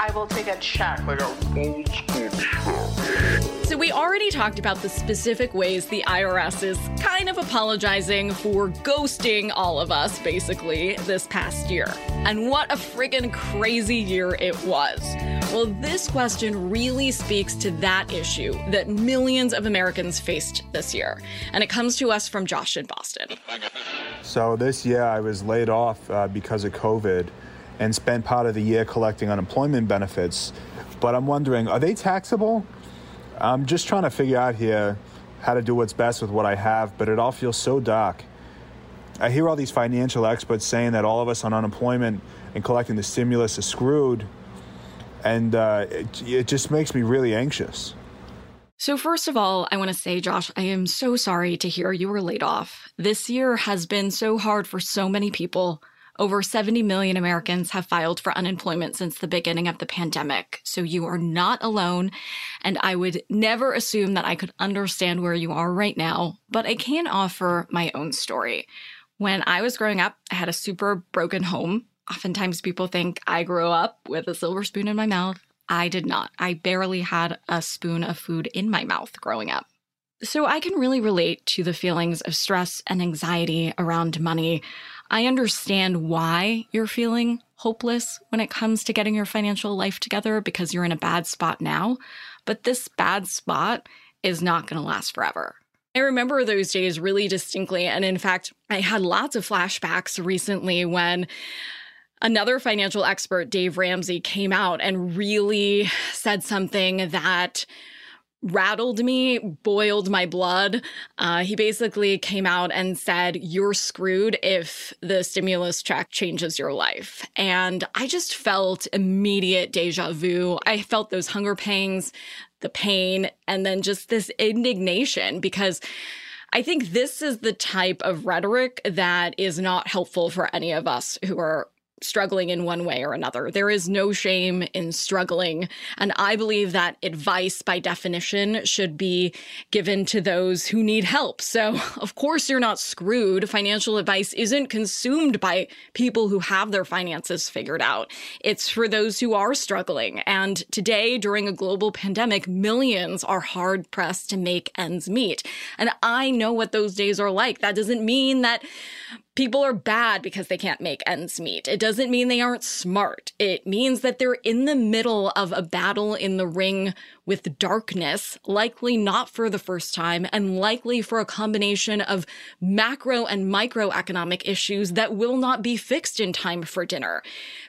I will take a check. Like So, we already talked about the specific ways the IRS is kind of apologizing for ghosting all of us, basically, this past year. And what a friggin' crazy year it was. Well, this question really speaks to that issue that millions of Americans faced this year. And it comes to us from Josh in Boston. So this year I was laid off uh, because of COVID and spent part of the year collecting unemployment benefits. But I'm wondering, are they taxable? I'm just trying to figure out here how to do what's best with what I have, but it all feels so dark. I hear all these financial experts saying that all of us on unemployment and collecting the stimulus are screwed, and uh, it, it just makes me really anxious. So, first of all, I want to say, Josh, I am so sorry to hear you were laid off. This year has been so hard for so many people. Over 70 million Americans have filed for unemployment since the beginning of the pandemic. So you are not alone. And I would never assume that I could understand where you are right now, but I can offer my own story. When I was growing up, I had a super broken home. Oftentimes people think I grew up with a silver spoon in my mouth. I did not. I barely had a spoon of food in my mouth growing up. So I can really relate to the feelings of stress and anxiety around money. I understand why you're feeling hopeless when it comes to getting your financial life together because you're in a bad spot now. But this bad spot is not going to last forever. I remember those days really distinctly. And in fact, I had lots of flashbacks recently when another financial expert, Dave Ramsey, came out and really said something that rattled me, boiled my blood. Uh, he basically came out and said, You're screwed if the stimulus check changes your life. And I just felt immediate deja vu. I felt those hunger pangs, the pain, and then just this indignation because. I think this is the type of rhetoric that is not helpful for any of us who are struggling in one way or another. There is no shame in struggling. And I believe that advice, by definition, should be given to those who need help. So, of course, you're not screwed. Financial advice isn't consumed by people who have their finances figured out. It's for those who are struggling. And today, during a global pandemic, millions are hard pressed to make ends meet. And I know what those days are like. That doesn't mean that people are bad because they can't make ends meet. It doesn't mean they aren't smart. It means that they're in the middle of a battle in the ring with darkness, likely not for the first time, and likely for a combination of macro and microeconomic issues that will not be fixed in time for dinner.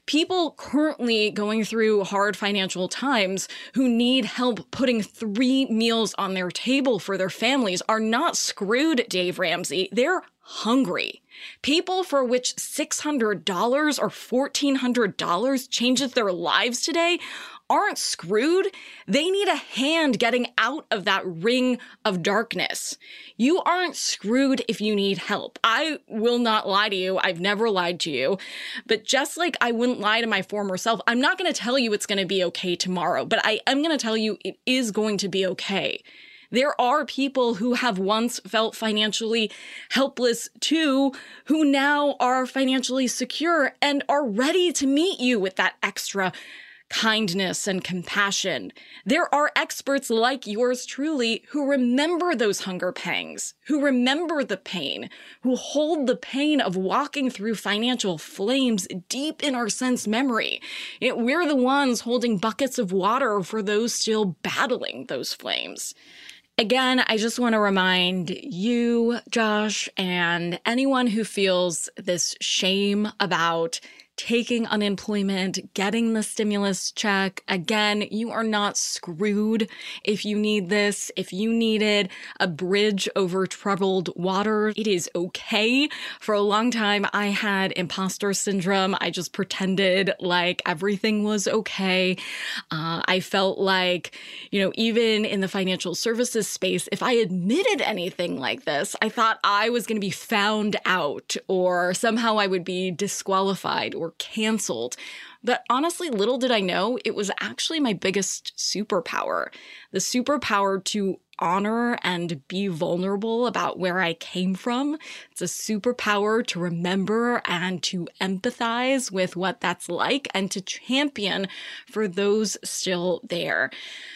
People currently going through hard financial times who need help putting three meals on their table for their families are not screwed, Dave Ramsey. They're hungry. People for which $600 or $1,400 changes their lives today aren't screwed. They need a hand getting out of that ring of darkness. You aren't screwed if you need help. I will not lie to you. I've never lied to you. But just like I wouldn't lie to my former self, I'm not going to tell you it's going to be okay tomorrow, but I am going to tell you it is going to be okay. There are people who have once felt financially helpless too, who now are financially secure and are ready to meet you with that extra kindness and compassion. There are experts like yours truly who remember those hunger pangs, who remember the pain, who hold the pain of walking through financial flames deep in our sense memory. Yet we're the ones holding buckets of water for those still battling those flames. Again, I just want to remind you, Josh, and anyone who feels this shame about taking unemployment, getting the stimulus check. Again, you are not screwed if you need this. If you needed a bridge over troubled water, it is okay. For a long time, I had imposter syndrome. I just pretended like everything was okay. Uh, I felt like, you know, even in the financial services space, if I admitted anything like this, I thought I was going to be found out or somehow I would be disqualified or canceled. But honestly, little did I know it was actually my biggest superpower the superpower to honor and be vulnerable about where I came from. It's a superpower to remember and to empathize with what that's like and to champion for those still there.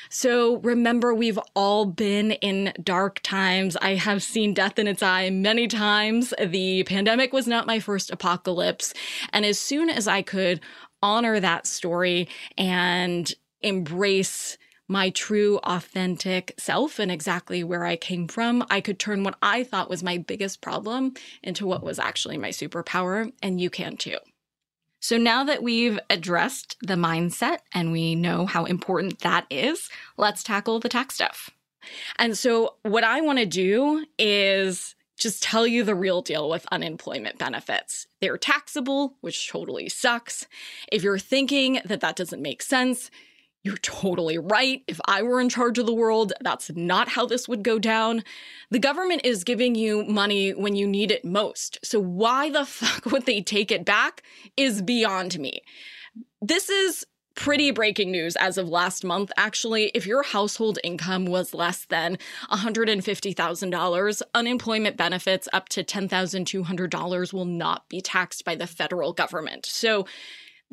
So remember, we've all been in dark times. I have seen death in its eye many times. The pandemic was not my first apocalypse. And as soon as I could honor that story and embrace my true, authentic self and exactly where I came from, I could turn what I thought was my biggest problem into what was actually my superpower, and you can too. So now that we've addressed the mindset and we know how important that is, let's tackle the tax stuff. And so, what I want to do is just tell you the real deal with unemployment benefits. They're taxable, which totally sucks. If you're thinking that that doesn't make sense, you're totally right. If I were in charge of the world, that's not how this would go down. The government is giving you money when you need it most. So why the fuck would they take it back is beyond me. This is pretty breaking news as of last month, actually. If your household income was less than $150,000, unemployment benefits up to $10,200 will not be taxed by the federal government. So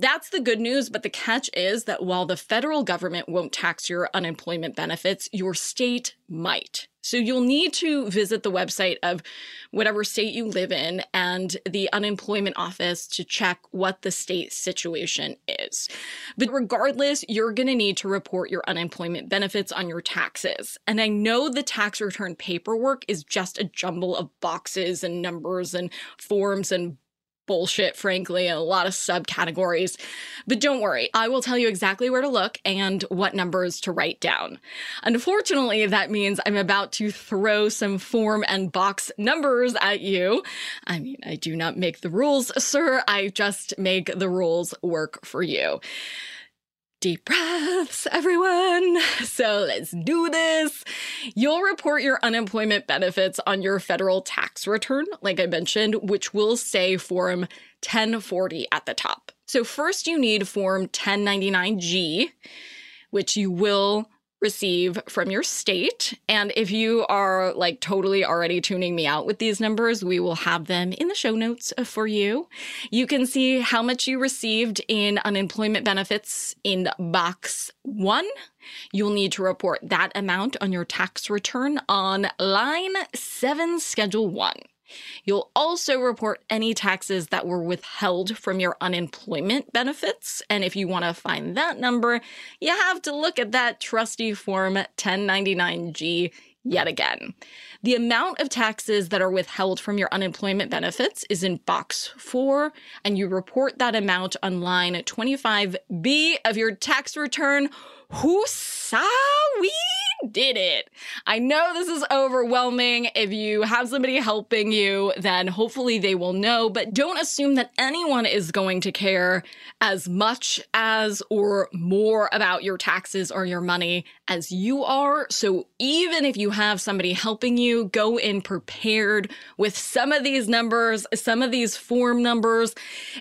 that's the good news, but the catch is that while the federal government won't tax your unemployment benefits, your state might. So you'll need to visit the website of whatever state you live in and the unemployment office to check what the state situation is. But regardless, you're going to need to report your unemployment benefits on your taxes. And I know the tax return paperwork is just a jumble of boxes and numbers and forms and bullshit, frankly, and a lot of subcategories. But don't worry, I will tell you exactly where to look and what numbers to write down. Unfortunately, that means I'm about to throw some form and box numbers at you. I mean, I do not make the rules, sir. I just make the rules work for you. Deep breaths, everyone. So let's do this. You'll report your unemployment benefits on your federal tax return, like I mentioned, which will say Form 1040 at the top. So, first, you need Form 1099G, which you will receive from your state. And if you are like totally already tuning me out with these numbers, we will have them in the show notes uh, for you. You can see how much you received in unemployment benefits in box one. You'll need to report that amount on your tax return on line seven, schedule one. You'll also report any taxes that were withheld from your unemployment benefits. And if you want to find that number, you have to look at that trusty Form 1099G yet again. The amount of taxes that are withheld from your unemployment benefits is in box four, and you report that amount on line 25B of your tax return. Who saw we did it. I know this is overwhelming. If you have somebody helping you, then hopefully they will know, but don't assume that anyone is going to care as much as or more about your taxes or your money as you are. So even if you have somebody helping you, go in prepared with some of these numbers, some of these form numbers.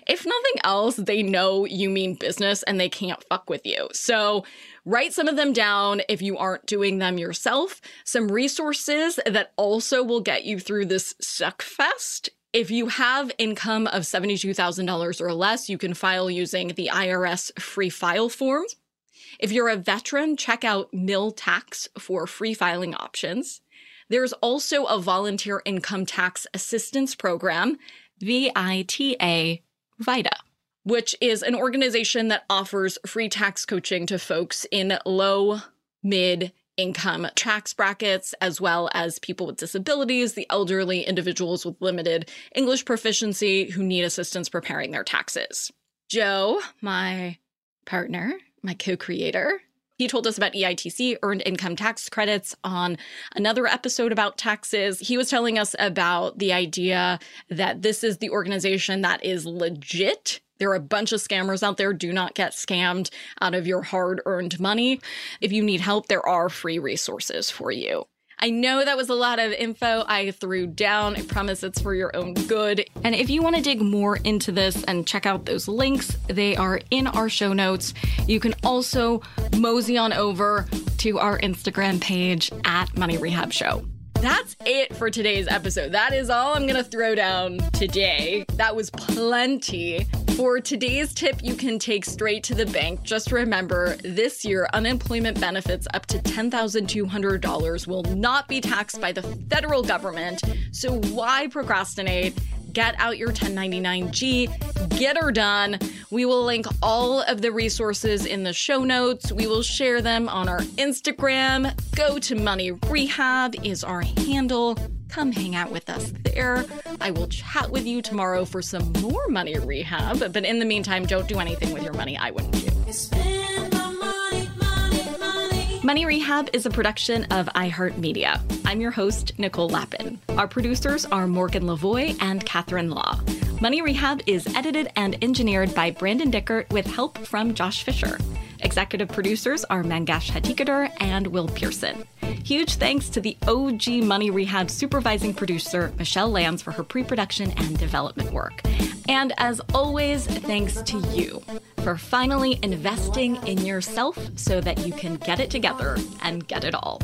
If nothing else, they know you mean business and they can't fuck with you. So Write some of them down if you aren't doing them yourself. Some resources that also will get you through this suck fest. If you have income of $72,000 or less, you can file using the IRS free file form. If you're a veteran, check out MilTax for free filing options. There's also a volunteer income tax assistance program, VITA VITA which is an organization that offers free tax coaching to folks in low, mid, income tax brackets, as well as people with disabilities, the elderly, individuals with limited English proficiency who need assistance preparing their taxes. Joe, my partner, my co creator, he told us about EITC, earned income tax credits, on another episode about taxes. He was telling us about the idea that this is the organization that is legit. There are a bunch of scammers out there. Do not get scammed out of your hard earned money. If you need help, there are free resources for you. I know that was a lot of info I threw down. I promise it's for your own good. And if you want to dig more into this and check out those links, they are in our show notes. You can also mosey on over to our Instagram page at Money Rehab Show. That's it for today's episode. That is all I'm going to throw down today. That was plenty. For today's tip, you can take straight to the bank. Just remember this year, unemployment benefits up to $10,200 will not be taxed by the federal government. So why procrastinate? get out your 1099G, get her done. We will link all of the resources in the show notes. We will share them on our Instagram. Go to Money Rehab is our handle. Come hang out with us there. I will chat with you tomorrow for some more money rehab. But in the meantime, don't do anything with your money I wouldn't do. Money Rehab is a production of iHeartMedia. I'm your host, Nicole Lapin. Our producers are Morgan Lavoie and Catherine Law. Money Rehab is edited and engineered by Brandon Dickert with help from Josh Fisher. Executive producers are Mangesh Hattikudur and Will Pearson. Huge thanks to the OG Money Rehab supervising producer, Michelle Lands, for her pre production and development work. And as always, thanks to you for finally investing in yourself so that you can get it together and get it all.